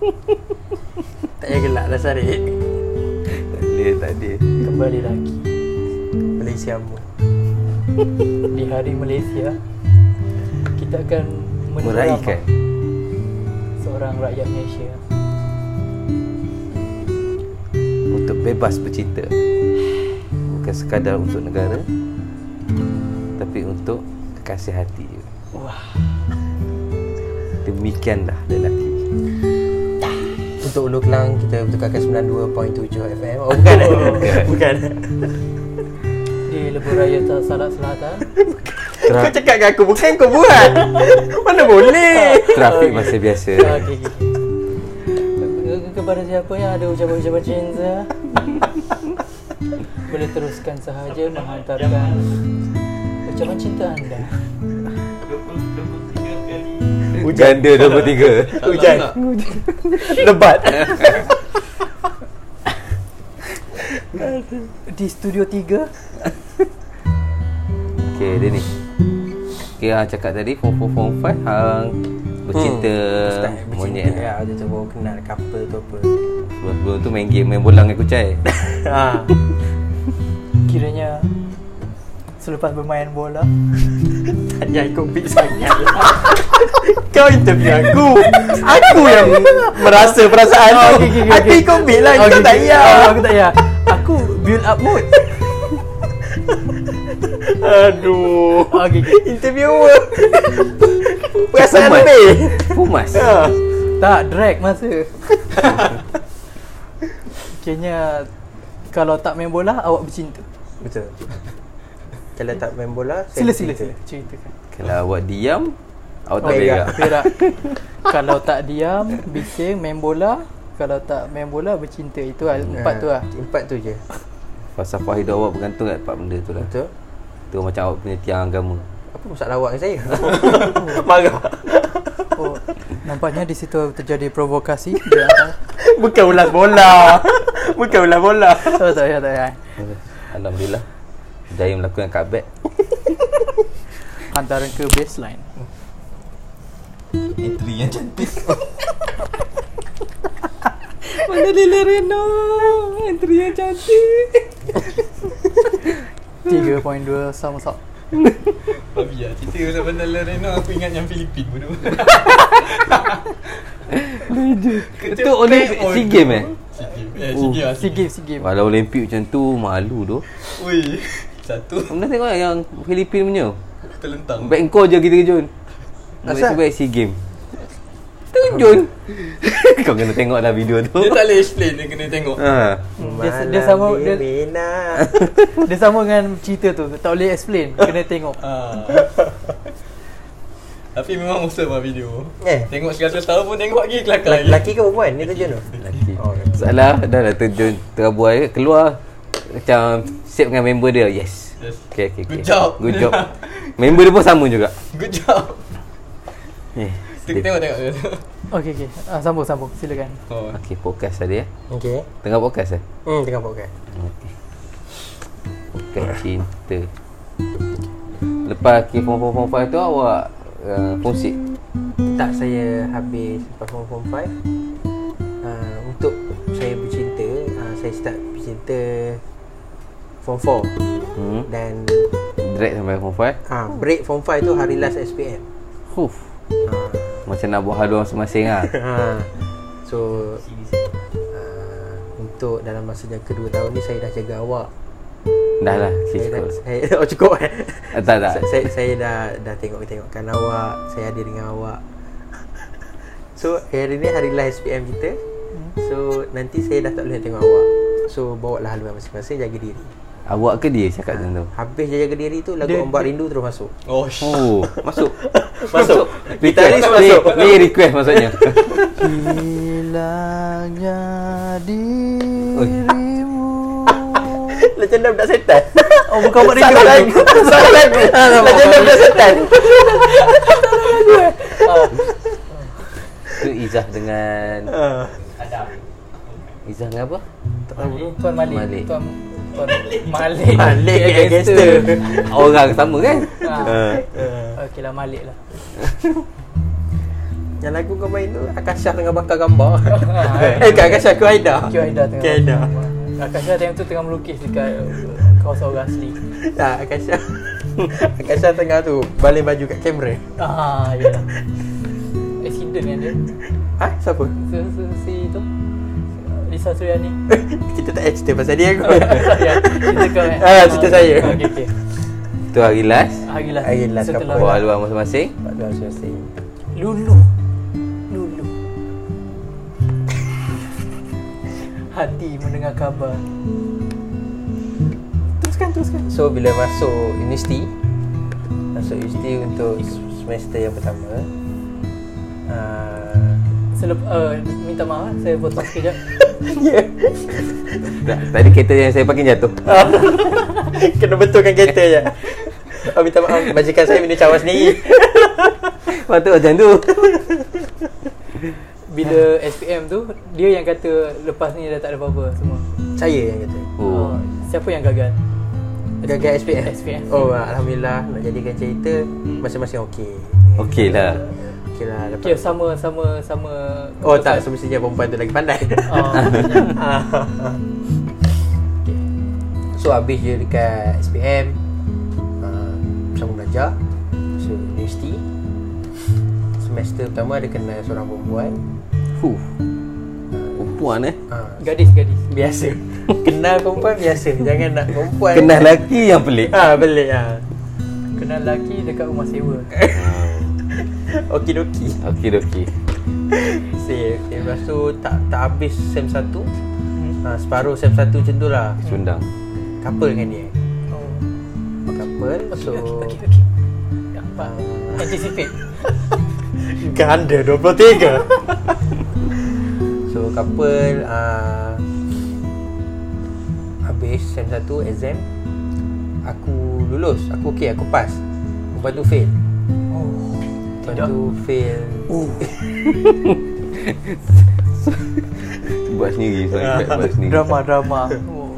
Tak payah gelak dah Sarik Tak boleh, tak ada. Kembali lagi Malaysia mu Di hari Malaysia Kita akan Meraihkan. Seorang rakyat Malaysia Untuk bebas bercinta. Bukan sekadar untuk negara. Tapi untuk kekasih hati. Wah Demikianlah lelaki. Untuk Ulu Kelang kita bertukarkan 92.7 FM Oh bukan. Eh? Bukan. Di Lebuh Raya Salak Selatan. Tra- Kau cakap dengan aku bukan kau buat. Mana boleh? Trafik masih biasa. Ah, Okey okey. Ke- Kepada siapa yang ada ucapan-ucapan cinta Boleh teruskan sahaja menghantarkan Ucapan cinta anda Ganda 23. Hujan Lebat Di studio 3 Okay, dia ni. Okay, hang cakap tadi form 4, form 5 hang bercinta Hmm. monyet. ya, Dia tu baru kenal couple tu apa Sebelum-sebelum tu main game, main bola dengan kucai. ha. Kiranya Selepas bermain bola Tak payah ikut beat sangat Kau interview aku Aku yang merasa perasaan Oh, tu okay, okay, okay, Aku okay. ikut beat lah Oh, Kau okay, tak okay. payah Oh, Aku tak payah Aku build up mood Aduh. Okay, okay. Interviewer Perasaan Pumas. lebih Pumas. ha. Tak drag masa Kayaknya Kalau tak main bola Awak bercinta Betul. Kalau tak main bola, Sila saya sila bercinta. sila Ceritakan Kalau awak diam, awak tak Oh, berak. Berak Kalau tak diam Bising main bola Kalau tak main bola Bercinta Itu lah Empat tu lah Empat tu je. Falsafah hidup awak bergantung kat empat benda tu lah. Betul. Tu macam awak punya tiang agama. Apa masalah awak dengan saya? Marah. Oh Nampaknya di situ terjadi provokasi Bukan ulas bola. Bukan ulas bola. Oh tak payah tak payah Alhamdulillah. Daya melakukan cutback. Hantaran ke baseline Entry yang cantik Mana Lila Reno? Entry yang cantik. 3.2 thumbs up Babi lah Cerita pasal benda Lorena Aku ingat yang Filipin pun tu Itu oleh SEA Games eh? Eh, Oh, SEA Games SEA Games Walau Olimpik macam tu malu tu. Ui Satu Pernah tengok yang Filipin punya? Terlentang Baik kau je kita kejun. Asal? Baik SEA Games. Terjun. kau kena tengok lah video tu. Dia tak boleh explain Dia kena tengok Ha. dia, dia sama dia, Mina. dia sama dengan cerita tu Tak boleh explain Kena tengok Ah. Tapi memang awesome lah video Eh. Tengok sekali tahun pun tengok lagi kelakar lagi Lelaki ke perempuan? Ni terjun tu? Lelaki. Oh, Salah dah dah terjun terabuai keluar macam save dengan member dia. Yes. Yes. Okay, okay, okay. Good job. Good job. member dia pun sama juga. Good job Eh. Tengok tengok tengok Okay okay ah, Sambung sambung Silakan Oh. Okay, podcast tadi eh. Okay. Tengah podcast eh? Hmm, tengah podcast. Okay. Podcast cinta. Lepas K form 4 form 5 tu awak uh, fungsi. Tak saya habis lepas form form 5 uh, Untuk saya bercinta uh, Saya start bercinta Form 4 Hmm. Dan Drag sampai form 5. uh, break form 5 tu hari last SPM Huf. uh, Macam nak buat haluan masing-masing lah. uh, So uh, Untuk dalam masa yang kedua tahun ni Saya dah jaga awak Dah lah, saya cukup. dah, saya, Oh cukup eh Ah, tak, tak. Sa- saya, saya dah dah tengok-tengokkan awak Saya hadir dengan awak So hari ni hari last SPM kita So nanti saya dah tak boleh tengok awak So bawa lah haluan masing-masing jaga diri Awak ke dia cakap macam tu? Habis dia jaga diri tu Lagu Dia- Ombak Rindu terus masuk. Oh Oh, masuk. Masuk. Request, Gitaris ni, masuk. Ni request maksudnya. Hilangnya dirimu. Dah budak setan Oh bukan buat Salah lagu. Salah lagu. dah budak setan Tu Izah dengan Ah. Izah dengan apa? Tak tahu tu Tuan Malik. Malik. Tuan Tuan Malik. Malik yang gangster. Orang sama kan? Ah. Ha. Okey lah Malik lah. Yang lagu kau main tu Akasha tengah bakar gambar. Ah, Eh kat Akasha aku Aida tengah Q Aida Akasha time tu tengah melukis dekat uh, kawasan orang asli. Tak Akasha Akasha tengah tu Balik baju kat kamera. Ah, ya. Accident kan dia? Ha? Siapa? Si, si, si tu Lisa Suryani Kita tak payah cerita pasal dia kot. Ya, cerita kau eh. Ah, cerita saya. Okey, okey. Tu hari last. Hari last. Hari last Setelah couple. Bawa luar masing-masing. Tak ada masing Lulu. Lulu. Hati mendengar kabar Teruskan, teruskan. So bila masuk universiti Masuk universiti untuk semester yang pertama uh, Selep, uh, Minta maaf Saya potong sekejap Ya tadi kereta yang saya parking jatuh. Kena betulkan kereta je Oh minta maaf Majikan saya minum cawan sendiri Patut macam tu. Bila SPM tu Dia yang kata Lepas ni dah tak ada apa-apa semua Saya yang kata Oh. Siapa yang gagal? Gagal SPM SPM. Oh Alhamdulillah Nak jadikan cerita Masing-masing okey Okey lah. Okey lah dapat Kira sama sama sama Oh tak Semestinya perempuan tu lagi pandai Ah, So habis je dekat SPM uh, Sama belajar So universiti Semester pertama ada kenal seorang perempuan Fuh. Perempuan eh. uh, gadis gadis. Biasa Kenal perempuan biasa Jangan nak perempuan Kenal lelaki yang pelik. Ha belik ha. Kenal lelaki dekat rumah sewa. Okey doki Okey okey. Sip okay, Lepas tu tak, tak habis SEM 1 Hmm. ha, Separuh SEM 1 macam tu lah Sundang. Couple dengan dia Oh. Couple Okey, So okey, okey. Nampak. Ah. Anticipate. Ganda 23 So couple uh, Habis SEM 1 exam Aku lulus Aku okey Aku pass Lepas tu fail Oh. Lepas Tidak. tu fail Buat sendiri buat sendiri. Drama drama. Oh.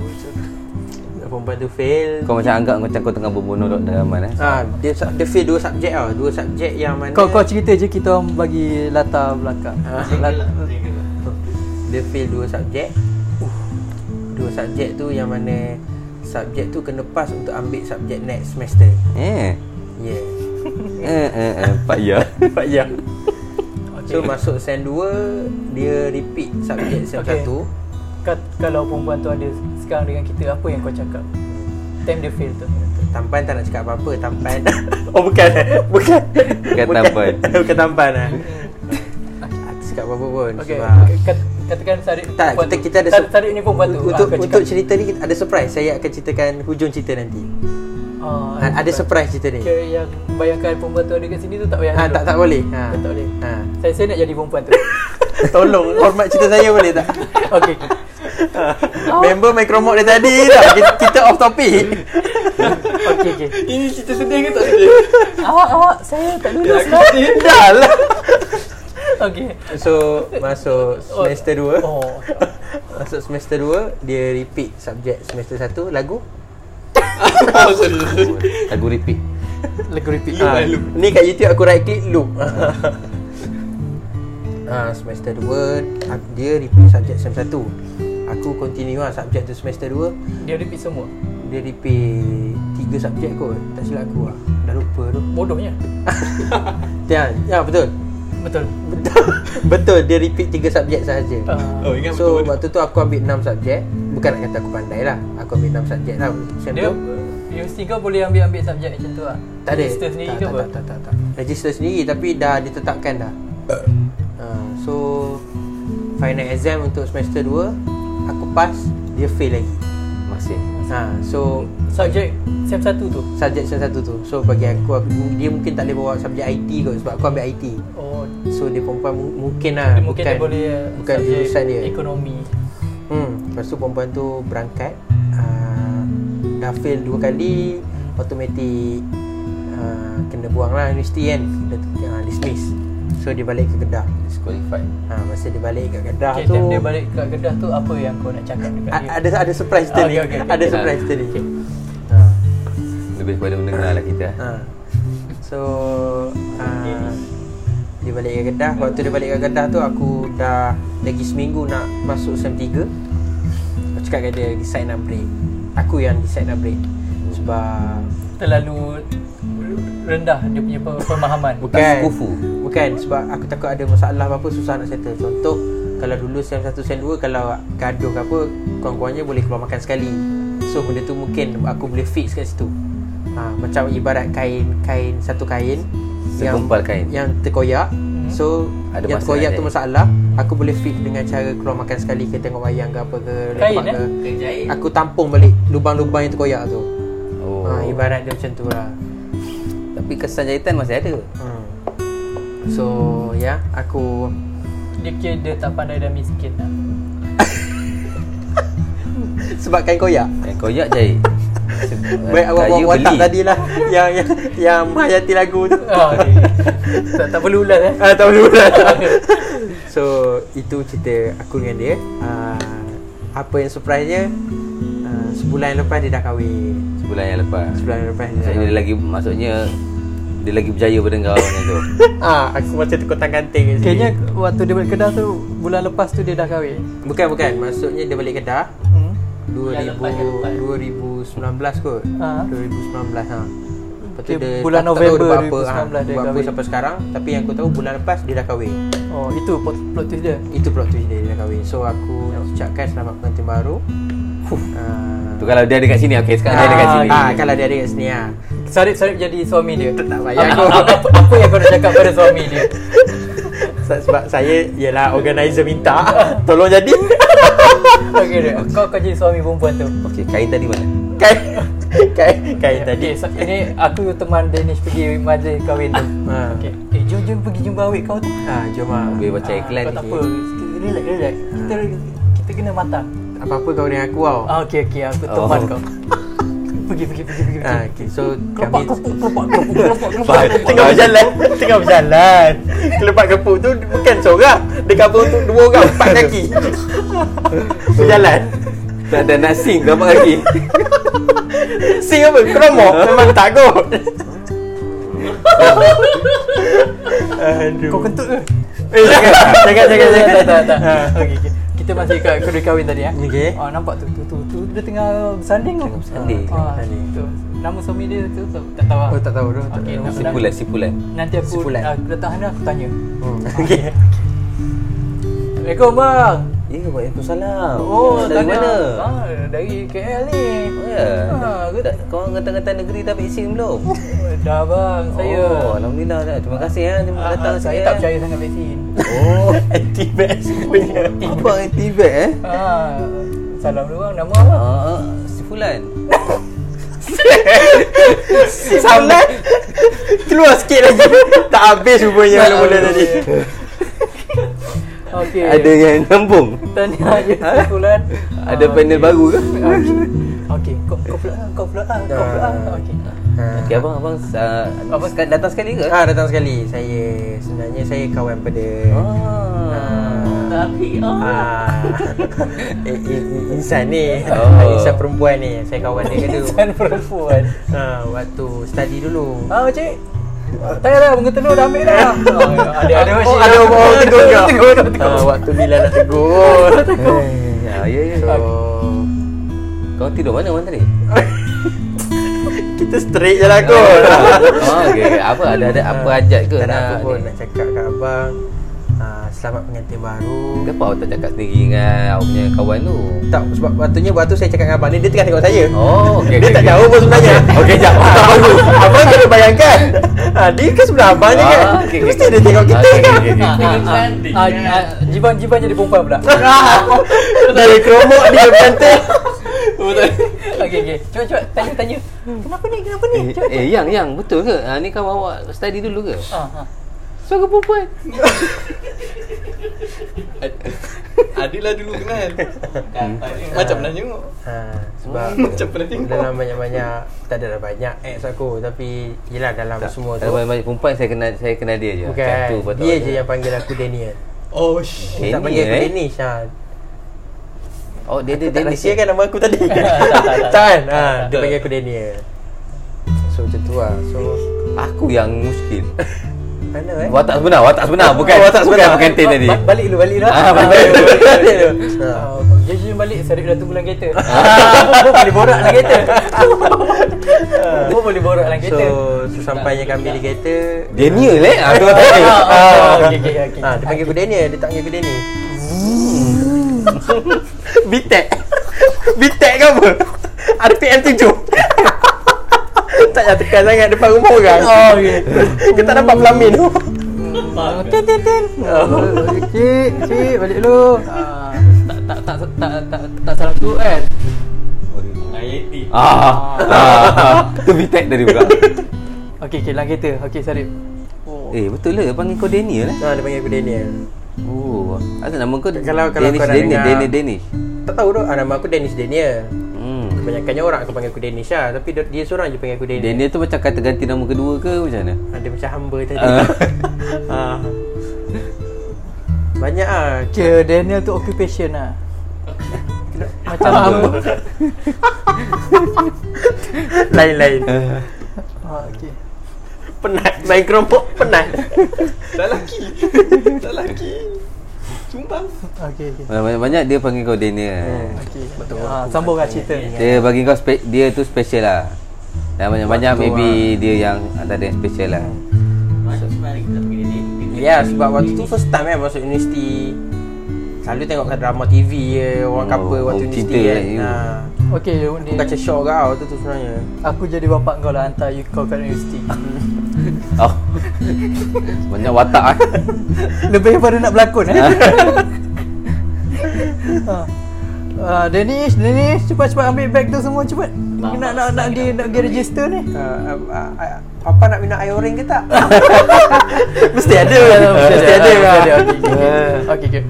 Perempuan tu fail Kau macam anggap macam kau tengah berbunuh Dr. Rahman eh. Ah, dia dia fail dua subjek tau. Dua subjek yang mana Kau kau cerita je kita orang bagi latar belakang. Ah. Lat- dia fail dua subjek. Dua subjek tu yang mana subjek tu kena pass untuk ambil subjek next semester. Eh. Yeah. Eh eh eh Pak Ya. Pak ya. Okay. So masuk SEM 2 dia repeat subjek SEM Okay. 1. Kat- kalau perempuan tu ada sekarang dengan kita apa yang kau cakap? Time dia fail tu. Tampan tak nak cakap apa-apa Tampan Oh bukan Bukan Bukan tampan. Bukan tampan lah Tak cakap apa-apa pun Okey. Sebab Kat- Katakan Sadik Tak, perempuan kita, tu. kita ada Sad- Sadik ni perempuan tu. Untuk, Ah, untuk cerita ni kita ada surprise Saya akan ceritakan hujung cerita nanti Ah, ha, Ada surprise cerita ni Kira yang bayangkan perempuan tu ada kat sini tu tak payah ha. Tak tak boleh ha. Tak boleh. ha. Saya saya nak jadi perempuan tu. Tolong hormat cerita saya boleh tak Okey. ha. Member Micromod dia tadi tak kita, kita off topic Okey okey. Ini cerita sedih ke tak sedih? Awak awak saya tak lulus lah. Dah lah Okey. So Masuk semester 2 Oh. Masuk semester 2 Dia repeat subjek semester 1 Lagu Oh, sorry, sorry. Lagu repeat. Lagu repeat. Loop, ha, loop. Ni kat YouTube aku right click loop ha, Semester 2 ah, Dia repeat subjek sem 1 Aku continue lah subjek tu semester 2 Dia repeat semua. Dia repeat 3 subjek kot Tak silap aku lah Dah lupa tu Bodohnya. Ya, ya betul Betul. Betul Betul dia repeat 3 subjek sahaja Ah, Oh, ingat So betul. waktu tu aku ambil 6 subjek Bukan nak kata aku pandai lah Aku ambil 6 subjek lah Sem dia tu universiti kau boleh ambil-ambil subjek macam tu lah. Tak ada Register sendiri tak, ke tak, apa? tak, tak, tak, tak. Register sendiri tapi dah ditetapkan dah ha, So Final exam untuk semester 2 Aku pass Dia fail lagi Masih. ha, So Subjek SEM 1 tu. Subjek sem satu tu So bagi aku, aku Dia mungkin tak boleh bawa subjek IT kot Sebab aku ambil IT Oh, So dia perempuan mu- mungkin lah dia mungkin dia boleh uh, Bukan jurusan dia Ekonomi. Hmm, lepas tu perempuan tu berangkat uh, Dah fail dua kali Automatik uh, Kena buang lah universiti kan Dia uh, dismiss So dia balik ke Kedah Disqualified. ha, Masa dia balik ke Kedah Okay, tu time dia balik kat Kedah tu apa yang kau nak cakap dekat a- dia? Ada ada surprise Ah, tadi okay, okay, okay. Ada Okay. surprise tadi Okay. ha, Lebih kepada mendengar lah kita. ha. So uh, Dia balik ke Kedah Waktu dia balik ke Kedah tu Aku dah Lagi seminggu nak Masuk SEM 3 Aku cakap kat dia Decide nak break Aku yang decide nak break Sebab Terlalu rendah dia punya pe- pemahaman. Bukan Tak sekufu. Bukan sebab aku takut ada masalah apa-apa Susah nak settle. Contoh Kalau dulu SEM 1 SEM 2 Kalau gaduh ke apa Kawan-kawannya boleh keluar makan sekali. So benda tu mungkin Aku boleh fix kat situ. Ha, Macam ibarat kain Kain Satu kain Segumpal kain. Yang terkoyak. So Ada Yang terkoyak tu masalah. Aku boleh fix dengan cara Keluar makan sekali ke Tengok wayang ke apa ke Kain, eh? ke Aku tampung balik Lubang-lubang yang terkoyak tu. Oh. ha, Ibarat dia macam tu lah. Tapi kesan jahitan masih ada. hmm. So Ya Aku Dia kira dia tak pandai dan miskin lah. Sebab kain koyak Yang koyak jahit. Baik awak awak watak tadi lah Yang yang yang menghayati lagu tu Ah, okay. tak, tak perlu ulas eh. Ah, tak perlu lah So itu cerita aku dengan dia uh, Apa yang surprise dia uh, Sebulan lepas dia dah kahwin Sebulan yang lepas. Sebulan lepas dia dah Maksudnya dia kahwin lagi maksudnya dia lagi berjaya pada kau macam tu. ah, Aku macam ganting kat sini. Kayaknya waktu dia balik Kedah tu bulan lepas tu dia dah kahwin. Bukan bukan Maksudnya dia balik Kedah Hmm. 2000, lepas, yang lepas. 2019 kot Ah. 2019 ha. Lepas tu Okay, dia bulan tahu November dia buat apa, 2019 ah, dia buat apa kahwin. sampai sekarang Tapi yang aku tahu bulan lepas dia dah kahwin Oh, itu plot, plot twist dia. Itu plot twist dia, dia dah kahwin So aku nak ucapkan selamat pengantin baru uh, Tu kalau dia ada kat sini okey sekarang dia ada kat sini. ah, Kalau dia ada kat sini ah. Sarip-sarip jadi suami dia. Tak payah aku apa, apa yang kau nak cakap pada suami dia? Se- Sebab saya Ialah organizer minta Tolong jadi Okey dia. Kau kau jadi suami perempuan tu. Okey, kain tadi mana? Kain Kain Kain tadi Okay, so, ini aku teman Danish pergi majlis kahwin tu. Ha. Okey. Eh, jom jom pergi jumpa awet kau tu. ah, Jom lah Boleh baca Ah, iklan kau tak ni. apa. Relax, relax. Kita kita kena matang. Apa-apa kau dengan aku tau Ah, okey okey aku Oh. teman kau. Pergi pergi pergi pergi. ah, okay. So Kelopak kami kelopak kelopak kelopak kelopak kelopak. Tengah berjalan Tengah berjalan Kelepak kepuk tu Bukan seorang Dia cover untuk dua orang Empat kaki Berjalan Tak ada nak sing berapa kaki? Sing apa? Kromok Memang tak kot Aduh Kau kentut ke? Eh jangan Jangan jangan jangan tak, tak, tak. Ha. Okey, okey. Kita masih kat kedai kahwin tadi eh. Okey. Oh, nampak tu, tu, tu, tu dia tengah bersanding tu. bersanding. Ah, Bersanding. tu. Nama suami dia tu tak, tak tahu. Oh tak tahu tu tak Okey, nak- Sipulan, sipulan. Nanti aku datang sana aku tanya. Hmm, Okey Assalamualaikum bang. Ya, Waalaikumsalam. Oh, dari tanya. mana? Ah, dari KL ni. Oh, ya. Ah, ke- Dah- Kau ngetan-ngetan negeri dah vaksin belum? Dah bang, saya. Oh, Alhamdulillah dah. Terima kasih ya. Terima Ah, datang saya sini, tak ya. percaya sangat vaksin. Oh, Anti-vax punya apa anti-vax eh? Ah, salam dulu bang, nama apa? Ah, si Fulan. Sampai Keluar sikit lagi Tak habis rupanya mula-mula tadi Okey. Ada yang nyambung. Tanya je sebulan. Ada panel baru ke? Okey, kau kau pula kau pula kau pula. Okey. Okey, abang abang uh, abang sekali datang sekali ke? Ah datang sekali Saya Sebenarnya saya kawan pada Ah. Tapi oh. Ah, eh, eh, insan ni Oh. Insan perempuan ni Saya kawan dia dulu Insan perempuan. ha, Waktu study dulu Ah, cik. Tak dah bunga telur dah ambil dah. Oh, ada ada Oh, ada. orang tegur. Juga Waktu Bila nak tegur. Eh, ya, ya, ya. Kau tidur mana man tadi? Kita straight je lah kot. oh, okey. Apa ada ada apa hajat ke Tak ada nak apa pun nak cakap kat abang Selamat pengantin baru Kenapa awak tak cakap sendiri dengan awak punya kawan tu? Tak sebab waktunya waktu saya cakap dengan abang ni Dia tengah tengok saya Oh, okey. Dia okey, tak okey. jauh pun sebenarnya Okey, jap. Ah, Abang, abang kena bayangkan ha, Dia kan sebelah abang je kan Ah, okey, Mesti okey. dia tengok kita kan. Ah, ah, ah, ah, Jiban jiban jadi perempuan pula. Dari kromok dia pengantin Okey okey. Cuba cuba tanya tanya. Kenapa ni? Kenapa ni? Eh, Cuba. eh, yang yang betul ke? Ha, ni kan awak study dulu ke? Ah, ah. Suara perempuan. Adalah dulu kenal. Macam pernah tengok? Ha, Sebab Macam pernah tengok? dalam banyak-banyak Tak adalah banyak ex aku. Tapi Yelah dalam semua tu Kalau banyak perempuan saya kenal saya kenal dia je. Bukan. Macam tu, betul Dia je. yang panggil aku Daniel Oh shit Dia tak Daniel, panggil aku eh? Danish ha. Oh, dia dia Dia tak dia rahsia kan nama aku tadi? Tak, tak, tak. Tak kan? Ha, Dia panggil aku Daniel So macam tu lah. So Aku yang muskil. Mana eh? Watak sebenar, watak sebenar bukan Oh, watak sebenar. bukan pengantin tadi. Ba- Balik dulu, balik dulu. Ah, balik, balik, balik, balik dulu. Ha. Ah, Dia jujur balik Sarip dah tunggu dalam kereta Pun boleh borak dalam kereta Pun boleh borak dalam So, kereta so sampainya kami di kereta Daniel eh. Aku tak tahu. Ah, ah, Okey okey okey Ha, dia panggil aku Daniel, dia tak panggil aku Daniel. Bitek. Bitek ke apa? RPM 7. tak payah tekan sangat depan rumah orang. Oh okey Kita tak dapat pelamin tu. Ten ten ten Oh, Cik, cik balik dulu Ah, Tak tak tak tak tak tak salah tu kan Ah. ah. Tu bitek tadi pula. Okey okey dalam kereta Okey Sarip Eh betul lah panggil kau Daniel eh. Ha, dia panggil aku Daniel. Oh, asal nama kau Kalau- kalau Dennis kau Dennis dengar- Dennis Dennis. Tak tahu tu, ah, nama aku Dennis Daniel. Kebanyakannya orang akan panggil aku Dennis lah. Tapi dia, dia seorang je panggil aku Daniel, Daniel tu macam kata ganti nama kedua ke macam mana? Ada macam hamba tadi. Ah. ha. Banyak ah. Kira Daniel tu occupation lah Macam hamba. Lain-lain. Ah, okay. Penat. Main kerompok penat. Tak laki Tak laki Sumpah Okay, okay. Banyak-banyak dia panggil kau Daniel. Hmm. okay. Betul. Ha, sambung lah cerita ni. Dia bagi kau spe- dia tu special lah. Dan banyak-banyak maybe dia yang antara yang special lah. Ya sebab waktu tu first time kan masuk universiti Selalu tengok kat drama TV je Orang Oh, couple waktu universiti kan lah you. ha. Okay, Aku ni, macam shock kau waktu tu sebenarnya aku jadi bapak kau lah hantar you kau kat universiti. Oh. banyak watak ah. Lebih daripada nak berlakon eh. ha. Uh, Dennis, Dennis, cepat-cepat ambil bag tu semua cepat. Nak nak nak pergi nak pergi register ni. uh, uh, uh, uh, Papa nak minum air oren ke tak? Mesti ada Mesti ada, lah. mesti ada. Okey, okey.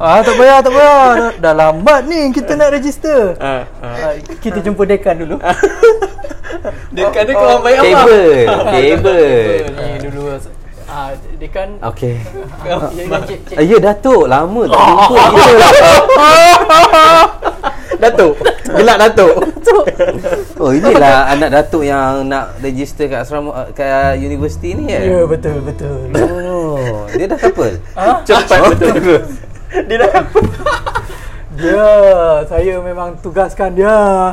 Ah, tak payah, tak payah. Dah, dah lambat ni kita nak register. Ah, ah. Ah, kita jumpa dekan dulu. Dekat dia kawan baik apa Kabel, kabel. Ni dulu ah dekan Okey. Ya, ya. Ah, ya Datuk, lama tak jumpa kita. Datuk Gelak Datuk Oh, inilah anak Datuk yang nak register kat asrama kat universiti ni ya. Ya, betul, betul. Oh, dia dah couple. Ah, Cepat betul Dia dah dia, saya memang tugaskan dia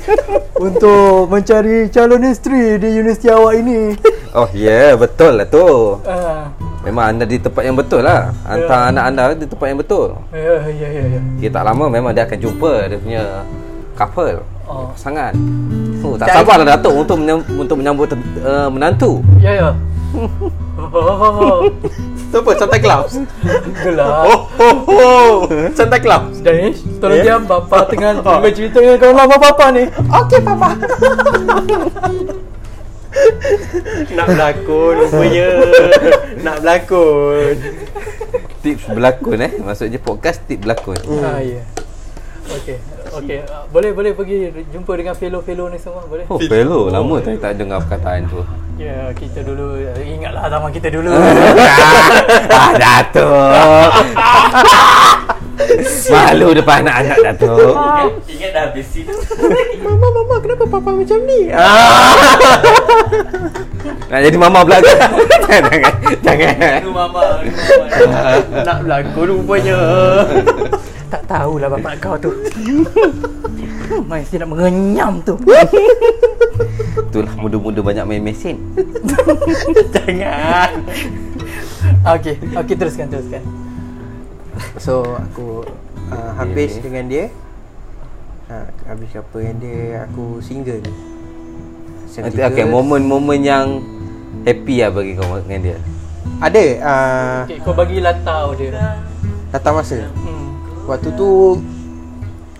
untuk mencari calon isteri di universiti awak ini. Oh, ya, yeah, betul lah tu. Ah, Memang anda di tempat yang betul lah. Hantar anak anda di tempat yang betul. ya, ya, ya, ya. Dia tak lama memang dia akan jumpa dia punya couple. Oh. Pasangan. Oh, tak sabarlah Datuk untuk menyam, untuk menyambut uh, menantu. Ya, ya. Oh, Tu apa Santa Claus gelap. Oh oh oh Santa Claus Danish, tolong Ya? diam. Bapa tengah bercerita dengan kawan lama bapa ni. Okey papa Nak berlakon rupanya Nak berlakon Tips berlakon eh. Maksudnya podcast tips berlakon. Ah, ya. Okey, okey. Ah, boleh boleh pergi jumpa dengan fellow-fellow ni semua, boleh? Oh, fellow. Lama tak tak dengar perkataan tu. Ya, kita dulu ingatlah zaman kita dulu. ah, Datuk. Malu depan anak-anak Datuk. Ingat dah habis sini Mama mama kenapa papa macam ni Nak jadi mama pula jangan. Jangan. Itu mama itu mama. Nak berlakon rupanya tak tahulah bapak kau tu. Masih nak mengenyam tu. Itulah muda-muda banyak main mesin. Jangan Okey, okey teruskan teruskan. So aku uh, habis Okay. dengan dia ha, Habis apa dengan dia Aku single Nanti okay, momen-momen yang happy lah bagi kau dengan dia. Ada uh, Okey, kau bagi latau dia. Datang masa Hmm. Waktu tu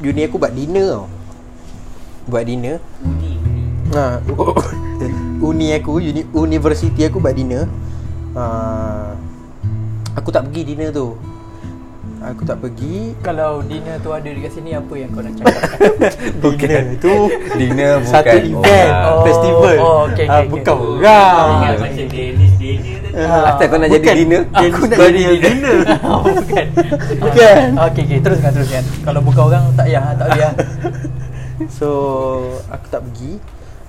Uni aku buat dinner tau. Buat dinner. Ha, Uni aku uni, University aku buat dinner. Ha, Aku tak pergi dinner tu. Aku tak pergi. Kalau dinner tu ada dekat sini apa yang kau nak cakap? Dinner tu Dinner bukan Satu event Oh, Festival. Oh, okay, Ah, okay, Bukan okay. orang. Ingat macam Dennis Asal kau nak jadi dinner? Aku nak jadi dinner oh, bukan. Bukan. Okey, okey, teruskan teruskan. Kalau bukan orang tak payah, tak payah. So Aku tak pergi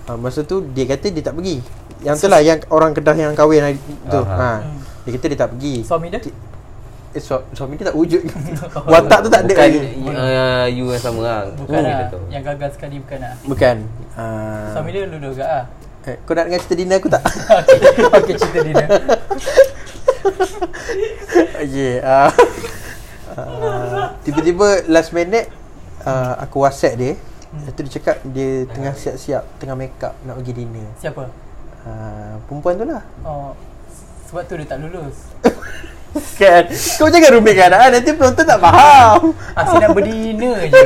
ha, Masa tu dia kata dia tak pergi Yang tu lah Yang orang Kedah yang kahwin hari tu Aha. ha. Dia kata dia tak pergi Suami dia? eh, su- Suami dia tak wujud Watak tu tak ada Bukan lagi uh, you yang sama lah. Bukan Hmm, lah. Yang gagal sekali bukan lah Bukan uh, Suami dia lulu juga ah. Eh, Kau nak dengar cerita Dina aku tak? Okey, Okey cerita dia Okay uh, uh, Tiba-tiba last minute uh, Aku whatsapp dia. Lepas tu dia cakap Dia tengah siap-siap Tengah make up Nak pergi dinner. Siapa? uh, Perempuan tu lah. Oh Sebab tu dia tak lulus. Kan? Kau jangan rumit keadaan Nanti penonton tak faham. Asyik nak berdina je.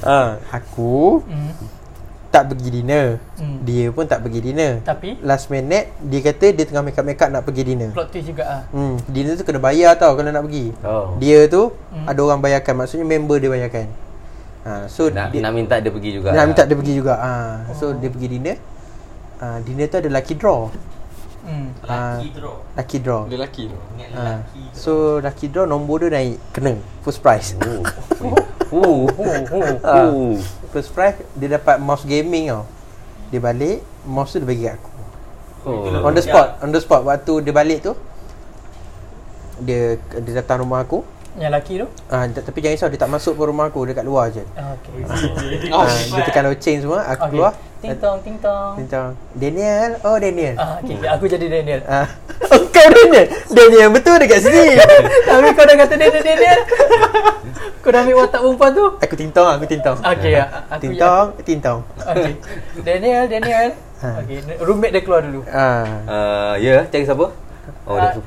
Uh, Aku hmm. Tak pergi dinner Hmm. Dia pun tak pergi dinner Tapi Last minute Dia kata dia tengah make up-make up Nak pergi dinner Plot twist juga ah. Hmm, dinner tu kena bayar tau kalau nak pergi. Oh. Dia tu Hmm. ada orang bayarkan, maksudnya member dia bayarkan. Ha, so Nak, dia nak minta dia pergi juga. nak minta dia pergi juga. Ha, so dia pergi dinner. Ha, dinner tu ada lucky draw. Hmm. Ha, Lucky draw. lucky draw. Dia tu Ingat Ha, so lucky draw nombor dia naik kena first prize. Oh. Oh. first prize dia dapat mouse gaming tau. Dia balik, mouse tu dia bagi kat aku. Oh. On the spot, on the spot waktu dia balik tu dia dia datang rumah aku. Yang lelaki tu Ah, tapi jangan risau dia tak masuk ke rumah aku dekat luar je. ah, Okay Oh, Ah, dia tekan loceng semua, aku Okay. keluar. Ting tong ting tong Tentang Daniel, oh Daniel. ah, okay, okay. Aku jadi Daniel Ah, oh, kau Daniel. Daniel betul dekat sini. Tapi kau dah kata Daniel Daniel Kau dah ambil watak perempuan tu aku tintong, aku tintong. Okay ah, aku Tintong, tintong. Okay Daniel Daniel Ha. Okay roommate dia keluar dulu Ah, Uh, ya, cari siapa? Oh, Ah, dia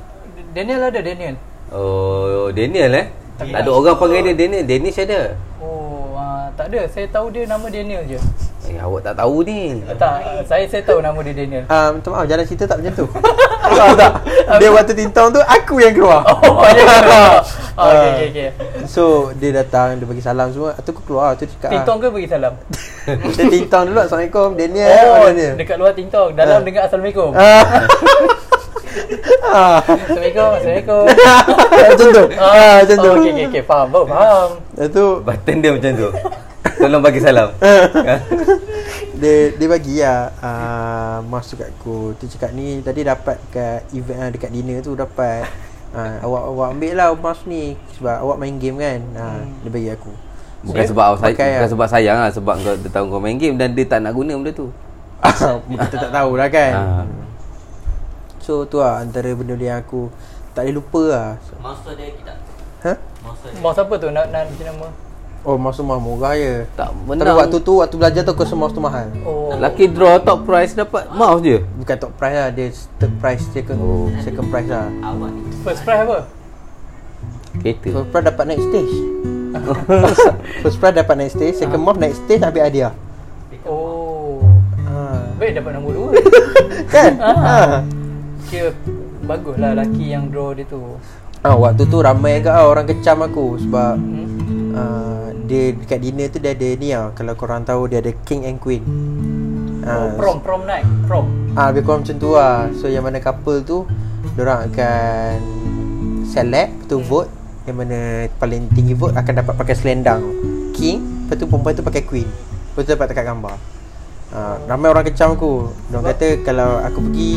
Daniel ada Daniel Oh, Daniel eh? Ada orang panggil dia Daniel. Danish ada. Oh ah, tak ada saya tahu dia nama Daniel je Eh, awak tak tahu ni. Ah, Tak saya saya tahu nama dia Daniel ah, minta maaf jalan cerita tak macam tu. Tahu tak? Dia waktu tintong tu aku yang keluar. Oh dia keluar oh, Okay okay okay So dia datang Dia bagi salam semua Tu aku keluar Tu cakap Ting tong ke bagi salam Dia tintong dulu Assalamualaikum Daniel Oh Daniel dekat luar ting tong Dalam dengar Assalamualaikum ah. Ah. Assalamualaikum Assalamualaikum Macam tu ah, Macam tu Oh, okay, okay, okay. Faham, baru faham. Lepas tu Button dia macam tu. Tolong bagi salam. dia dia bagi lah uh, masuk kat aku tu cakap ni tadi dapat kat event uh, dekat dinner tu dapat uh, awak awak ambil lah mouse ni sebab awak main game kan uh, dia bagi aku Bukan sebab awak say- Pakai bukan lah. sebab sayang lah sebab kau dia tahu kau main game dan dia tak nak guna benda tu. kita tak tahu lah kan Ah. So tu lah antara benda yang aku tak boleh lupa lah Mouse tu ada kita. ha? Mouse. Mouse apa tu? Nak nak nama? oh mouse mahal murah je Tak tapi menang. waktu tu waktu belajar tu aku rasa mouse tu mahal Oh. Lucky draw top prize dapat mouse je. bukan top price lah dia third price second, Oh. second price lah. First prize apa? Kereta. First prize dapat naik stage First prize dapat naik stage Second month naik stage Ambil hadiah Oh. ha. Baik dapat nombor dua. Kan? Ah. ha. Kira bagus lah laki yang draw dia tu. ha. Waktu tu ramai agak lah Orang kecam aku Sebab Hmm? uh, Dia dekat dinner tu Dia ada ni lah Kalau korang tahu Dia ada king and queen Oh, ha. prom, prom night. Prom. Ah, lebih kurang macam tu lah So yang mana couple tu Diorang akan Select Tu vote Yang mana paling tinggi vote Akan dapat pakai selendang King Lepas tu perempuan tu pakai queen Lepas tu dapat dekat gambar ah, Ramai orang kecam aku Diorang kata Kalau aku pergi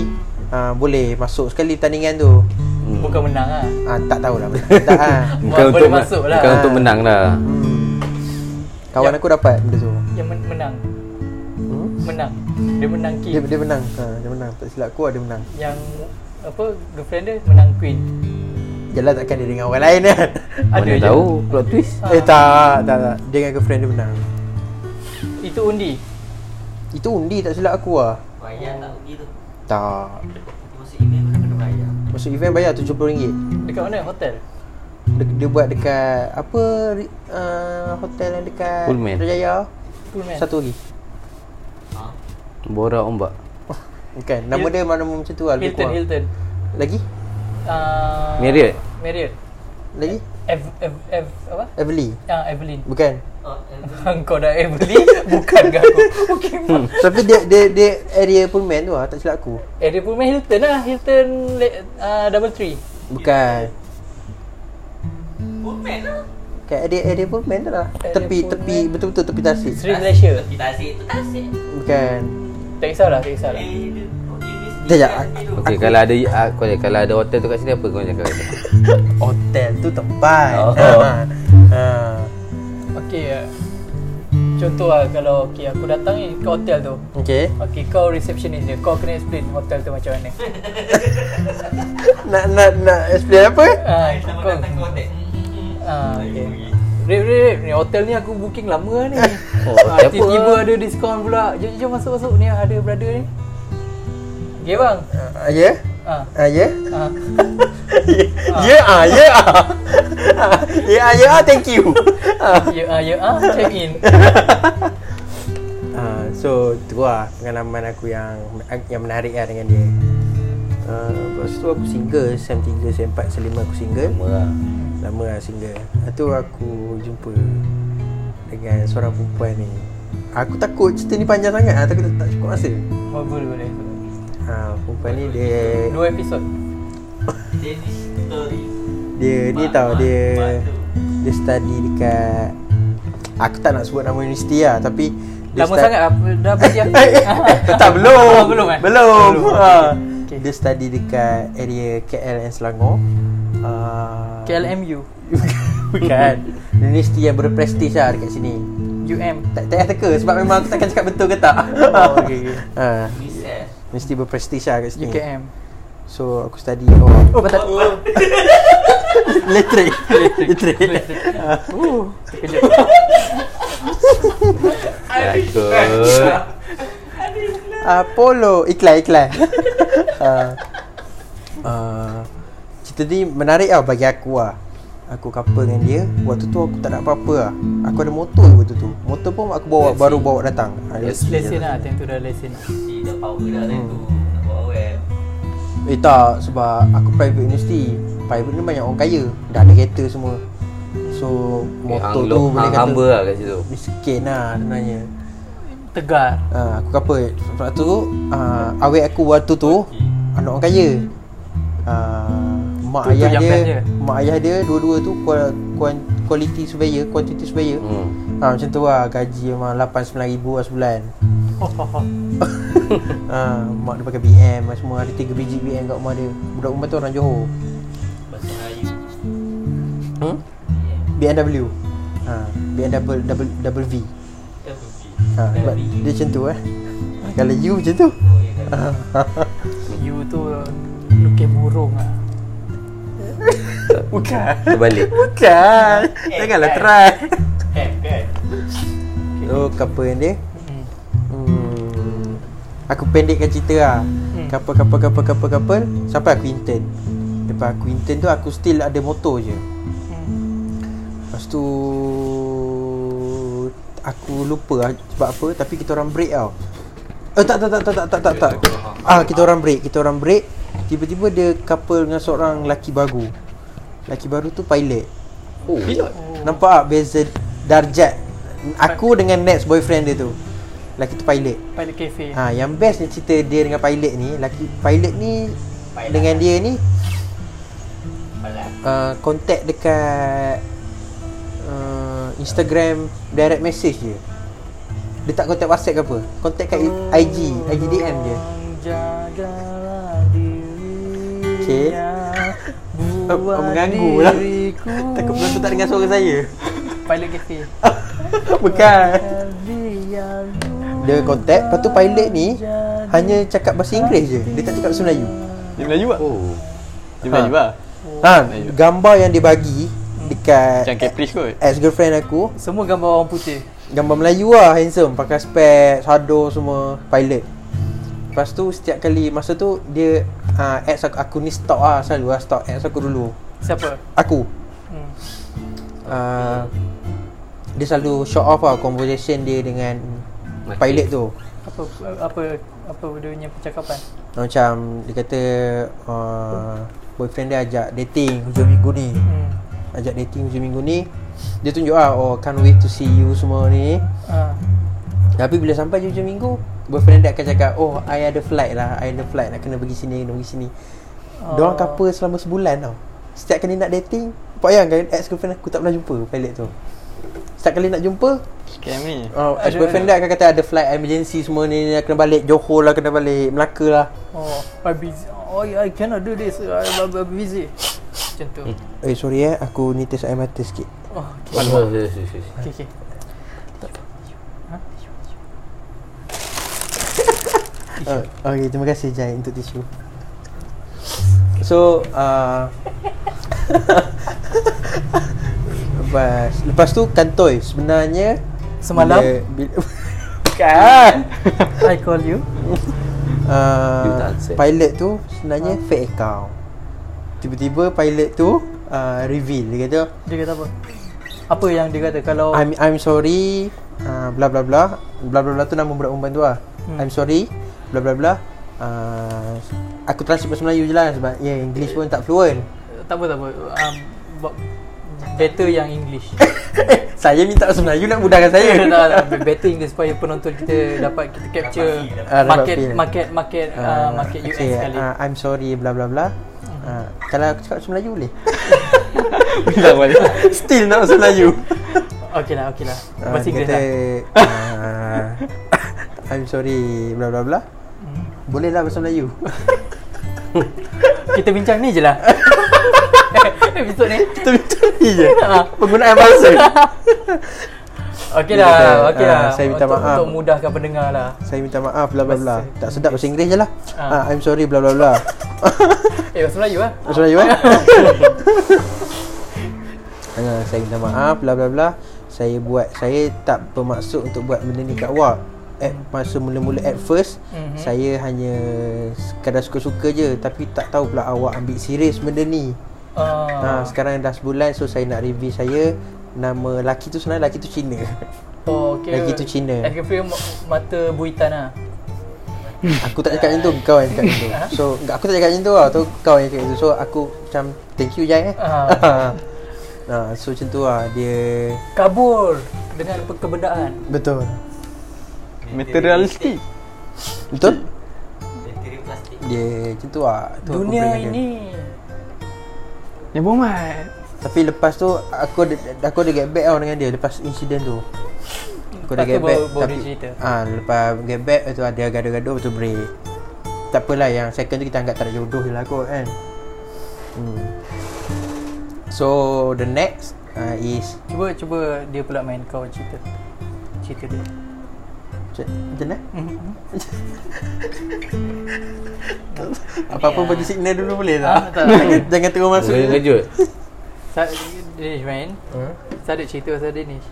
ah, Boleh masuk sekali tandingan tu Hmm. Bukan menang lah. ah, Tak tahulah Tak ah. Bukan Boleh untuk masuk lah. Bukan untuk menang lah. hmm. Kawan Ya. aku dapat benda tu Yang men- menang. hmm? Menang. Dia menang king. dia, dia menang ha, Dia menang Tak silap aku dia menang Yang apa girlfriend dia menang queen. Yalah takkan dia dengan orang lain kan Mana je. tahu plot twist. Ah. Eh tak Tak tak Dia dengan girlfriend dia menang Itu undi. Itu undi tak silap aku lah Bayar tak pergi tu. Tak Masuk email pun kena bayar. Masuk event bayar RM70 Dekat mana? Hotel. dia, dia buat dekat Apa uh, Hotel yang dekat Pullman. Rajaya Full man. Satu lagi Ha? Borak ombak. Bukan Nama Hil- dia mana macam tu lah Hilton, kurang. Hilton. Lagi Uh, Marriott. Marriott. Lagi Ev, Ev, Ev, apa? Everly Ah, Evelyn. Bukan Kau dah Evelyn Bukan ke aku Okay hmm. Tapi dia dia dia area Pullman tu lah Tak silap aku dia punya Hilton lah Hilton uh, Double Tree Bukan Pullman lah. Kat area area Pullman tu lah Area Tepi Pullman. tepi Betul-betul tepi tasik Sri Malaysia Kita asyik tu tak asyik. Bukan Tak kisahlah Tak kisahlah Eh, dia- oh, dia ni Sekejap Okey, kalau ada ah, kau kalau ada hotel tu kat sini apa kau cakap? Hotel tu tempat Oh. ha. ha. Okey uh, Contoh lah kalau okay, aku datang ni ke hotel tu Okay Okay, kau receptionist dia Kau kena explain hotel tu macam mana Nak nak nak explain apa? Ah, Selamat kau datang ke hotel. Ah, okay. Rip, Rip, ni hotel ni aku booking lama lah ni Oh, ah? Tiba-tiba ada diskaun pula Jom, jom masuk, masuk Ni ada brother ni Okay bang Uh, ya? ah, Ah, ya? ah. Ya ah, ya ah. Ya ah, ya ah, thank you. Ya ah, ya ah, check in Ah, so tu lah pengalaman aku yang yang menarik lah dengan dia. Uh, lepas tu aku single Sem 3, Sem 4, Sem 5 aku single Lama lah. Lama lah single Lepas tu aku jumpa Dengan seorang perempuan ni Aku takut cerita ni panjang sangat lah Takut tak, tak cukup masa Oh boleh boleh ha, Perempuan ni dia Dua episod Story. Dia ni tahu mak- dia mak. Dia study dekat Aku tak nak sebut nama universiti lah Tapi dia Lama stu- sangat apa dah berjam tak belum. Oh, belum, eh? Belum. Belum. Ha. Okay. Dia study dekat area KL and Selangor. Uh, KLMU Bukan. Universiti yang berprestij lah dekat sini. UM Tak tak payah teka sebab memang aku takkan cakap betul ke tak. Oh, okay, okay. Ha. Universiti berprestij lah kat sini. UKM So aku study oh. Oh betul Letrik. Letrik. Uh, terkejut Takut. Apollo iklan iklan. uh, uh, cerita ni menarik lah bagi aku lah. Aku couple dengan dia Waktu tu aku tak ada apa-apa lah Aku ada motor waktu tu Motor pun aku bawa baru bawa datang lesen. Lesen lah Time tu dah lesen dah power dah time tu. Eh tak sebab aku private university Private ni banyak orang kaya. Dah ada kereta semua. So motor Hang tu boleh hang kata hamba lah kat situ. Miskin lah sebenarnya Tegar. Ha, Aku couple Sebab tu uh, Awet aku waktu tu Anak orang kaya. Uh, Mak Tu- tu ayah yang dia dia. Mak ayah dia Dua-dua tu Quality surveyor Quantity surveyor. Hmm. ha, Macam tu lah Gaji memang 8-9 ribu lah sebulan ha, Mak dia pakai BM semua Ada 3 biji BM kat rumah dia. Budak rumah tu orang Johor. Bahasa Melayu. hmm? BMW ha, BMW double, double, double V. ha, sebab Dia macam tu eh. Kalau you macam tu. Oh, ya kan. You tu Lukis burung lah Bukan. Terbalik. Bukan. Janganlah try. Eh, kan? So couple yang dia Aku pendekkan cerita lah Hmm. Couple, couple, couple, couple, couple Sampai aku intern Lepas aku intern tu Aku still ada motor je Hmm. Lepas tu Aku lupa lah sebab apa Tapi kita orang break tau Eh tak tak tak tak tak tak tak, tak. Ah kita orang break, kita orang break Tiba-tiba dia couple dengan seorang lelaki baru Lelaki baru tu pilot Oh. Oh. Nampak tak beza darjat Aku dengan next boyfriend dia tu Lelaki tu pilot. Pilot cafe. Ha, yang best ni cerita dia dengan pilot ni. Lelaki pilot ni Pilot. Dengan dia ni uh, Contact dekat uh, Instagram Direct message je Dia tak contact whatsapp ke apa. Contact kat IG IG DM je. Oh, oh, mengganggu lah. Takut penonton tak dengar suara saya. Pilot cafe. Bukan Dia contact. Lepas tu pilot ni Hanya cakap bahasa Inggeris je. Dia tak cakap bahasa Melayu. Dia Melayu lah Oh. Dia Melayu lah Ha, gambar yang dia bagi dekat Macam Caprice kot. ex-girlfriend aku. Semua gambar orang putih. Gambar Melayu lah handsome. Pakai spek, sado semua. Pilot. Lepas tu setiap kali Masa tu dia uh, Ex aku, aku ni stalk lah Selalu lah stalk ex aku dulu. Siapa? Aku. Hmm. uh, Dia selalu show off lah Conversation dia dengan Mati. Pilot tu Apa apa apa dia punya percakapan? Macam Dia kata uh, Boyfriend dia ajak dating Hujung minggu ni Hmm. Ajak dating hujung minggu ni Dia tunjuk lah Oh can't wait to see you semua ni Ah. Tapi bila sampai hujung minggu Boyfriend dia akan cakap Oh I ada flight lah I ada flight Nak kena pergi sini Kena pergi sini Oh. Diorang couple selama sebulan tau Setiap kali nak dating Bayangkan ex-girlfriend aku tak pernah jumpa pilot tu Setiap kali nak jumpa Scam ni uh, Ex-girlfriend dia akan kata ada flight emergency semua ni Kena balik Johor lah kena balik Melaka lah Oh, I busy. Oh, I cannot do this. I, I'm I'm busy. Macam tu. Eh sorry eh Aku ni test air mata sikit Oh, okay. Yes. Okay, okay. uh, Okay terima kasih Jai untuk tisu So uh, Lepas Lepas tu kantoi Sebenarnya Semalam? bila, bila, Bukan I call you. Uh. Pilot tu Sebenarnya fake account Tiba-tiba pilot tu uh, Reveal Dia kata Dia kata apa? Apa yang dia kata kalau I'm I'm sorry uh, bla bla bla bla bla bla tu nama budak perempuan tu lah. Hmm. I'm sorry bla bla bla. Uh, aku translate bahasa Melayu je lah sebab ya yeah, English pun tak fluent. tak apa tak apa. Um, better yang English. saya minta bahasa Melayu nak mudahkan saya. tak, tak, better English supaya penonton kita dapat kita capture Ah, dapat market feel. market market uh, market US okay, sekali. Uh, I'm sorry bla bla bla. Uh, kalau aku cakap bahasa Melayu boleh? Bilang balik. Still nak bahasa Melayu. Okey lah, okey lah. Uh, Bahasa dia Inggeris kata, lah. uh, I'm sorry bla bla bla. Hmm. Boleh lah bahasa Melayu. Kita bincang ni je lah. Episod ni. Minta ni je. Ah. Penggunaan bahasa. Okey lah, okey ah, lah. saya minta untuk, maaf. Untuk mudahkan pendengar lah. Saya minta maaf bla bla bla. Tak sedap bahasa Inggeris je lah. Ah. Ah, I'm sorry bla bla bla. Eh, bahasa Melayu lah. Bahasa Melayu eh? Ah, saya minta maaf bla bla bla. Saya buat saya tak bermaksud untuk buat benda ni kat awak. At masa mula-mula at first Mhm. saya hanya sekadar suka-suka je tapi tak tahu pula awak ambil serius benda ni. Ah. Ha, sekarang dah sebulan so saya nak review saya nama laki tu sebenarnya laki tu Cina. Oh, okey. Lagi tu Cina. Aku feel mata buitan lah. Aku tak cakap macam tu Kau yang cakap macam tu So enggak, aku tak cakap macam tu lah tu Kau yang cakap macam tu So aku macam Thank you Jai eh Ah. nah, So macam tu lah Dia Kabur dengan kebendaan. Betul Materialistik. Betul? Dia macam tu lah tu Dunia ini Yang bomat. Tapi lepas tu Aku ada, aku ada get back tau dengan dia Lepas insiden tu Aku tu get back baru- dia cerita. ah, Lepas get back tu ada gaduh-gaduh Lepas tu break Tak apalah yang second tu kita anggap tak ada jodoh je lah kot kan hmm. So the next uh, is cuba cuba dia pula main kau cerita. Cerita dia. Macam macam mana? Mhm. Apa-apa bagi signal dulu boleh tak? Ah, tak. jangan, jangan terus masuk Boleh kejut. Sa- Danish main. Hmm? Saya ada cerita pasal Danish.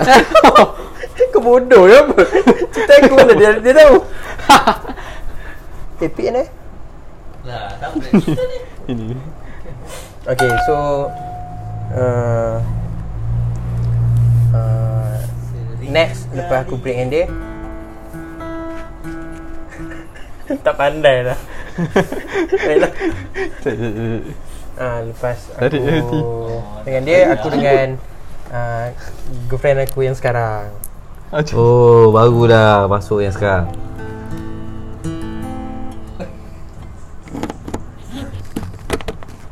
Kau bodoh ke apa? Cerita aku mana dia, dia tahu Epic kan eh? Lah, tak ni. Ini. Okay so uh, uh, Next Lepas aku break dengan dia Tak pandai lah Baiklah Ah, lepas aku dengan dia aku dengan uh, girlfriend aku yang sekarang. Oh, baru dah masuk yang sekarang.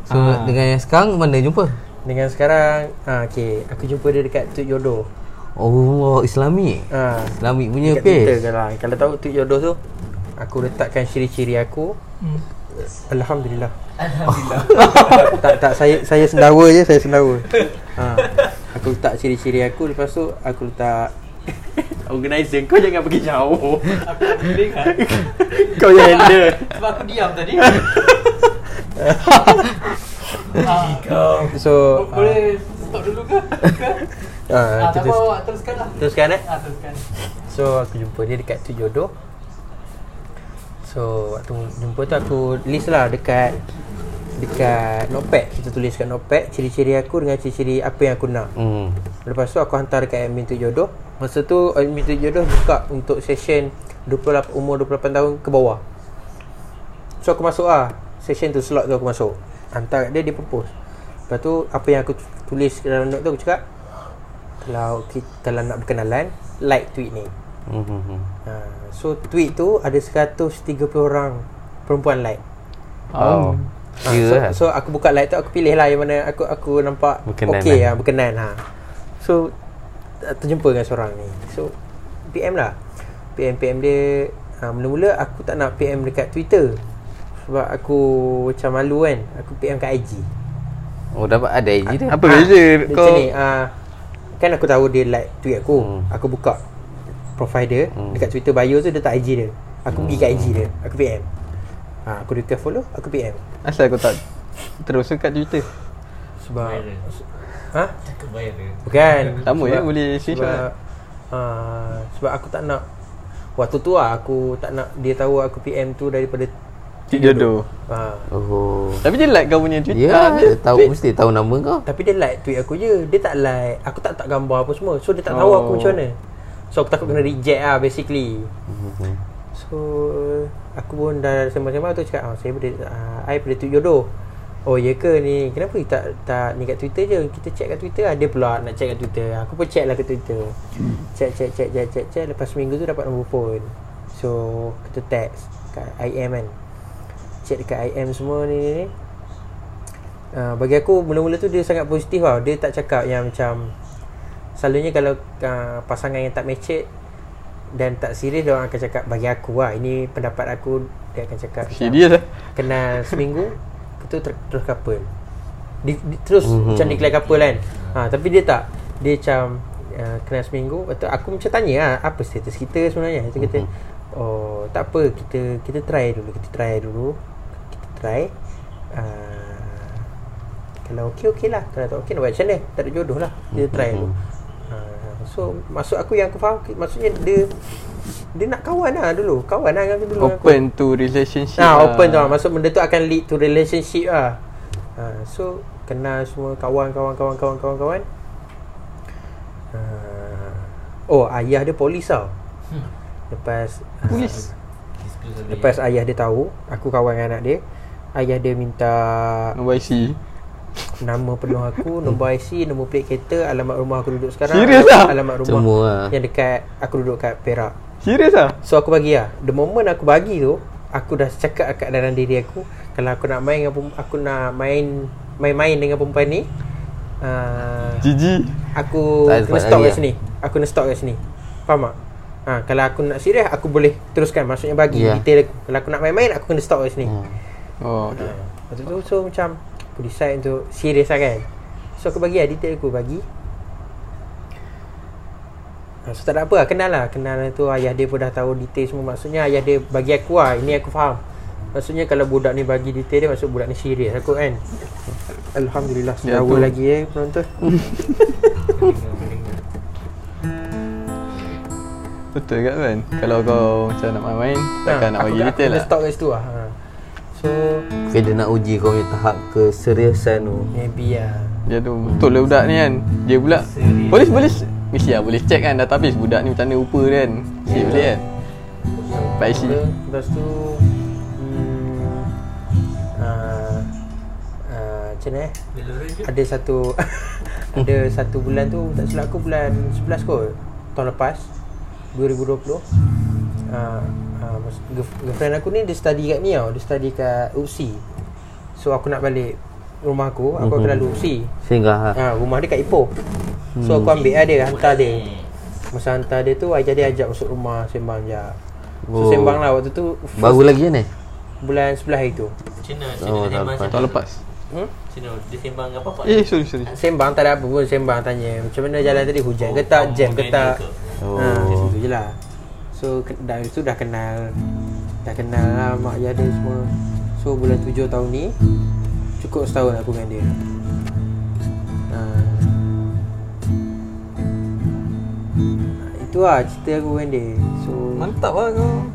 So, Ah. dengan yang sekarang mana jumpa? Dengan sekarang ah okey, aku jumpa dia dekat Tuk Yodo. Oh, Islami. Ah, Islami punya dekat Twitter page. lah. Kalau tahu Tuk Yodo tu aku letakkan ciri-ciri aku. Hmm. Alhamdulillah. Alhamdulillah. tak tak saya saya sendawa je, saya sendawa. Ha. Aku letak ciri-ciri aku lepas tu aku letak Organizer kau jangan pergi jauh Aku boleh kan? Kau yang handle Sebab aku diam tadi. Ah, So bo- boleh stop dulu ke? Ke? uh, uh, Ah, tak apa, teruskan lah. teruskan eh Ah, teruskan. So aku jumpa dia dekat tu jodoh So waktu jumpa tu aku list lah dekat Dekat notepad. Kita tulis kat notepad Ciri-ciri aku dengan ciri-ciri apa yang aku nak. Hmm. Lepas tu aku hantar dekat admin tu jodoh. Masa tu admin tu jodoh buka untuk session 28, umur 28 tahun ke bawah. So aku masuk lah. Session tu slot tu aku masuk. Hantar kat dia dia propose. Lepas tu apa yang aku tulis dalam note tu aku cakap Kalau kita, kalau nak berkenalan Like tweet ni. Hmm, hmm, hmm. ha, So tweet tu ada 130 orang Perempuan like Oh. Ha, Ya so, lah. so aku buka like tu aku pilih lah yang mana aku aku nampak Berkenan okey lah. lah berkenan ha. So terjumpa dengan seorang ni. So PM lah. PM PM dia uh, Mula-mula aku tak nak PM dekat Twitter Sebab aku macam malu kan Aku PM kat IG Oh dapat ada IG dia. Apa beza dia kau Macam ni uh, Kan aku tahu dia like tweet aku Hmm. Aku buka Profile dia Hmm. Dekat Twitter bio tu dia tak IG dia Aku pergi kat IG dia Aku PM ha, Aku request follow Aku PM Asal kau tak terus kat Twitter Sebab Viral. Ha? Cakap viral. Bukan Sama je, boleh screenshot sebab, lah. uh, sebab aku tak nak Waktu tu lah aku tak nak dia tahu aku PM tu daripada Cik jodoh ha. Oh. Tapi dia like kau punya Twitter Ya, Ah, dia tahu mesti tahu nama kau. Tapi dia like tweet aku je Dia tak like Aku tak tak gambar apa semua So dia tak tahu Oh. aku macam mana So aku takut kena reject lah basically. Mhm. So Aku pun dah sembang-sembang tu cakap oh, Saya boleh uh, I boleh tweet jodoh. Oh ya ke ni? Kenapa you tak tak ni kat Twitter je? Kita check kat Twitter lah. Dia pula nak check kat Twitter. Aku pun check lah kat Twitter. Check check check check check check. Lepas seminggu tu dapat nombor phone. So kita text Kat IM kan. Check dekat IM semua ni ni, ni. Uh, bagi aku mula-mula tu dia sangat positif tau. Dia tak cakap yang macam Selalunya kalau uh, pasangan yang tak match Dan tak serius dia orang akan cakap Bagi aku lah Ini pendapat aku Dia akan cakap Serius lah Kenal seminggu Kita ter- terus couple. Di, di, Terus Mhm. mm-hmm. macam declare couple kan? Ha, Tapi dia tak. Dia macam uh, Kenal seminggu tu aku macam tanya lah Apa status kita sebenarnya? Dia kata Oh tak apa Kita kita try dulu Kita try dulu Kita try. Uh, Kalau okey okey lah. Kalau tak okey nak buat macam mana? Tak ada jodoh lah. Kita try dulu. uh, So maksud aku yang aku faham Maksudnya dia Dia nak kawan lah dulu Kawan lah dengan aku dulu dengan aku. Open to relationship Nah, lah. open tu lah. Maksud benda tu akan lead to relationship lah. Ha, so kenal semua kawan kawan kawan kawan kawan kawan. Ha, oh, ayah dia polis tau. Lepas Polis habis. lepas ayah dia tahu aku kawan dengan anak dia, ayah dia minta Nombor IC nama penuh aku, nombor IC, nombor plate kereta, alamat rumah aku duduk sekarang. Serius alamat, ah? alamat rumah Semua lah. yang dekat aku duduk kat Perak. Serius lah So aku bagi lah The moment aku bagi tu Aku dah cakap kat dalam diri aku Kalau aku nak main dengan Aku nak main Main-main dengan perempuan ni uh, GG Aku Tak kena stop kat lah. sini Aku kena stop kat sini Faham tak? Ha, kalau aku nak serius Aku boleh teruskan Maksudnya bagi Ya. detail aku Kalau aku nak main-main Aku kena stop kat sini Hmm. Oh okay. Lepas tu so macam Aku decide untuk serius lah kan. So aku bagi lah detail aku bagi. Ha, So tak ada apa lah. Kenal lah. Kenal tu ayah dia pun dah tahu detail semua. Maksudnya ayah dia bagi aku lah. Ini aku faham. Maksudnya kalau budak ni bagi detail dia Maksud budak ni serius aku kan. Alhamdulillah Ya, Sedawa tu. lagi eh penonton. Betul kat kan Kalau kau macam nak main-main Takkan nak Ha, aku bagi detail Aku lah. dah stop kat situ lah. ha. So Okay, dia nak uji kau punya tahap keseriusan tu. Maybe lah. Dia tu betul lah budak ni kan. Dia pula Polis boleh Mesti lah boleh check kan Database budak ni macam mana rupa dia kan. Mesti boleh kan. Baik IC Lepas- tu hmm, uh, uh, Macam mana eh. Ada satu Ada satu bulan tu Tak silap aku bulan 11 kot. Tahun lepas 2020 uh, uh, girl- Girlfriend aku ni Dia study kat ni tau Dia study kat UPSI So aku nak balik Rumah aku Aku akan Mhm. lalu UPSI Singgah lah. ha, Rumah dia kat Ipoh So aku ambil lah dia Hantar dia Masa hantar dia tu Ayah dia ajak masuk rumah Sembang je So Oh. sembang lah waktu tu Baru lagi kan eh? Bulan 11 hari tu Macam mana? Macam Oh, sembang tak Tahun lepas hmm? Mana? Dia sembang apa-apa? Eh sorry sorry Sembang tak ada apa pun Sembang tanya Macam mana jalan tadi Hujan ke tak Jam ke tak Oh. ha, Macam tu je lah So dah itu dah kenal. Dah kenal lah Mak ayah dia semua. So bulan 7 tahun ni Cukup setahun aku dengan dia. Ha. Itu lah cerita aku dengan dia. So Mantap lah kau.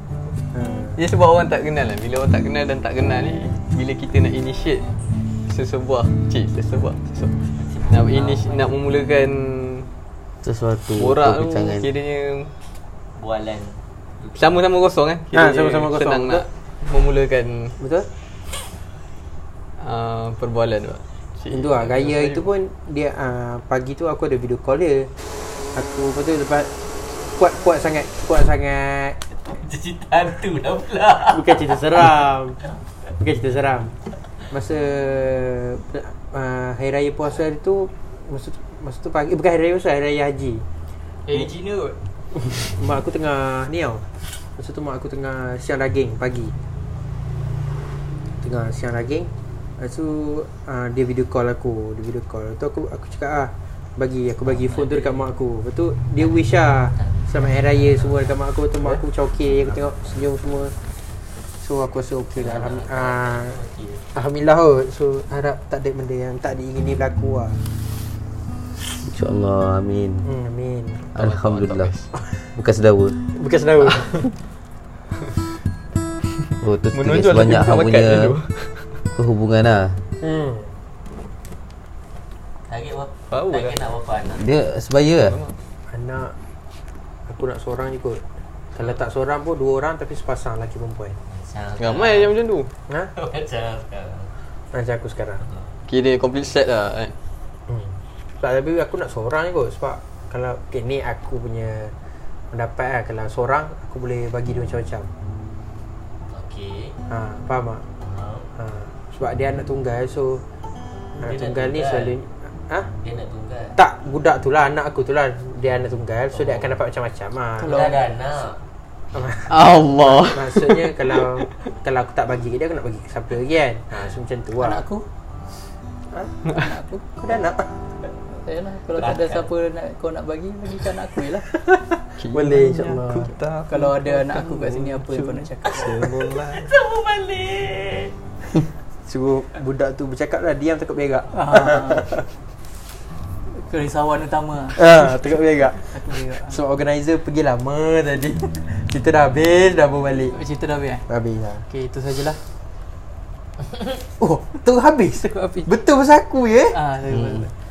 Ha. Ya sebab orang tak kenal lah Bila orang tak kenal dan tak kenal ni Bila kita nak initiate Sesebuah Cik sesebuah sesebuah. Nak initiate Nak memulakan Sesuatu Borak tu perbincangan. Kiranya Bualan. Sama-sama kosong kan Ha, sama-sama kosong. Senang nak Memulakan Betul? uh, Perbualan tu. Itu lah Gaya itu pun Dia uh, Pagi tu aku ada video call dia Aku Lepas tu lepas Kuat-kuat sangat Kuat sangat Cerita hantu dah pula. Bukan cerita seram Bukan cerita seram Masa uh, Hari Raya puasa tu Masa tu, masa tu pagi Bukan Hari Raya puasa Hari Raya Haji Eh, Cina kot. Mak aku tengah Ni tau. Masa tu mak aku tengah siang daging pagi. Tengah siang daging. Lepas tu uh, dia video call aku Dia video call. Lepas tu aku, aku cakap ah Bagi aku bagi phone tu dekat mak aku. Lepas tu dia wish lah Selamat Hari Raya semua dekat mak aku. Tu mak aku macam okey Aku tengok senyum semua. So aku rasa okey lah Alhamdulillah uh, Alhamdulillah kot. So harap tak ada benda yang tak diingini berlaku lah InsyaAllah Amin hmm, Amin Alhamdulillah Bukan sedawa Bukan sedawa Oh tu sebanyak tapi hang punya dulu. Hubungan lah hmm. Target berapa? Power Target lah. nak berapa anak? Dia sebaya lah Anak Aku nak seorang je kot Kalau tak seorang pun dua orang Tapi sepasang lelaki perempuan Ramai yang macam tu Ha? Macam sekarang Macam aku sekarang Kira complete set lah kan hmm. Sebab tapi aku nak seorang je kot. Sebab Kalau okay, ni aku punya Pendapat lah Kalau seorang Aku boleh bagi dia macam-macam. Okey. Ha, Faham tak? Faham. Ha, sebab dia anak tunggal So Anak Dia nak tunggal ni tunggal. selalu Ha? Dia nak tunggal. Tak Budak tu lah Anak aku tu lah Dia anak tunggal So dia akan dapat macam-macam lah Kalau ada anak. Allah. Maksudnya kalau Kalau aku tak bagi ke dia Aku nak bagi ke siapa lagi kan? Ha, So macam tu lah. Anak aku? Ha? Anak aku? Kau dah anak Yalah, kalau tak ada siapa nak, kau nak bagi, bagi kat anak aku je lah. Boleh insyaAllah. Kalau ada anak aku kat sini, apa yang kau nak cakap? Sama balik. Suruh budak tu bercakap lah Diam takut berak. Ah. Kerisauan utama. Ha, takut berak. Berak So organizer pergi lama tadi. Kita dah habis Dah bawa balik. Cerita dah habis eh? Habis lah Okay, itu sajalah. Oh tu habis habis Betul pasal aku ya? Ah, hmm.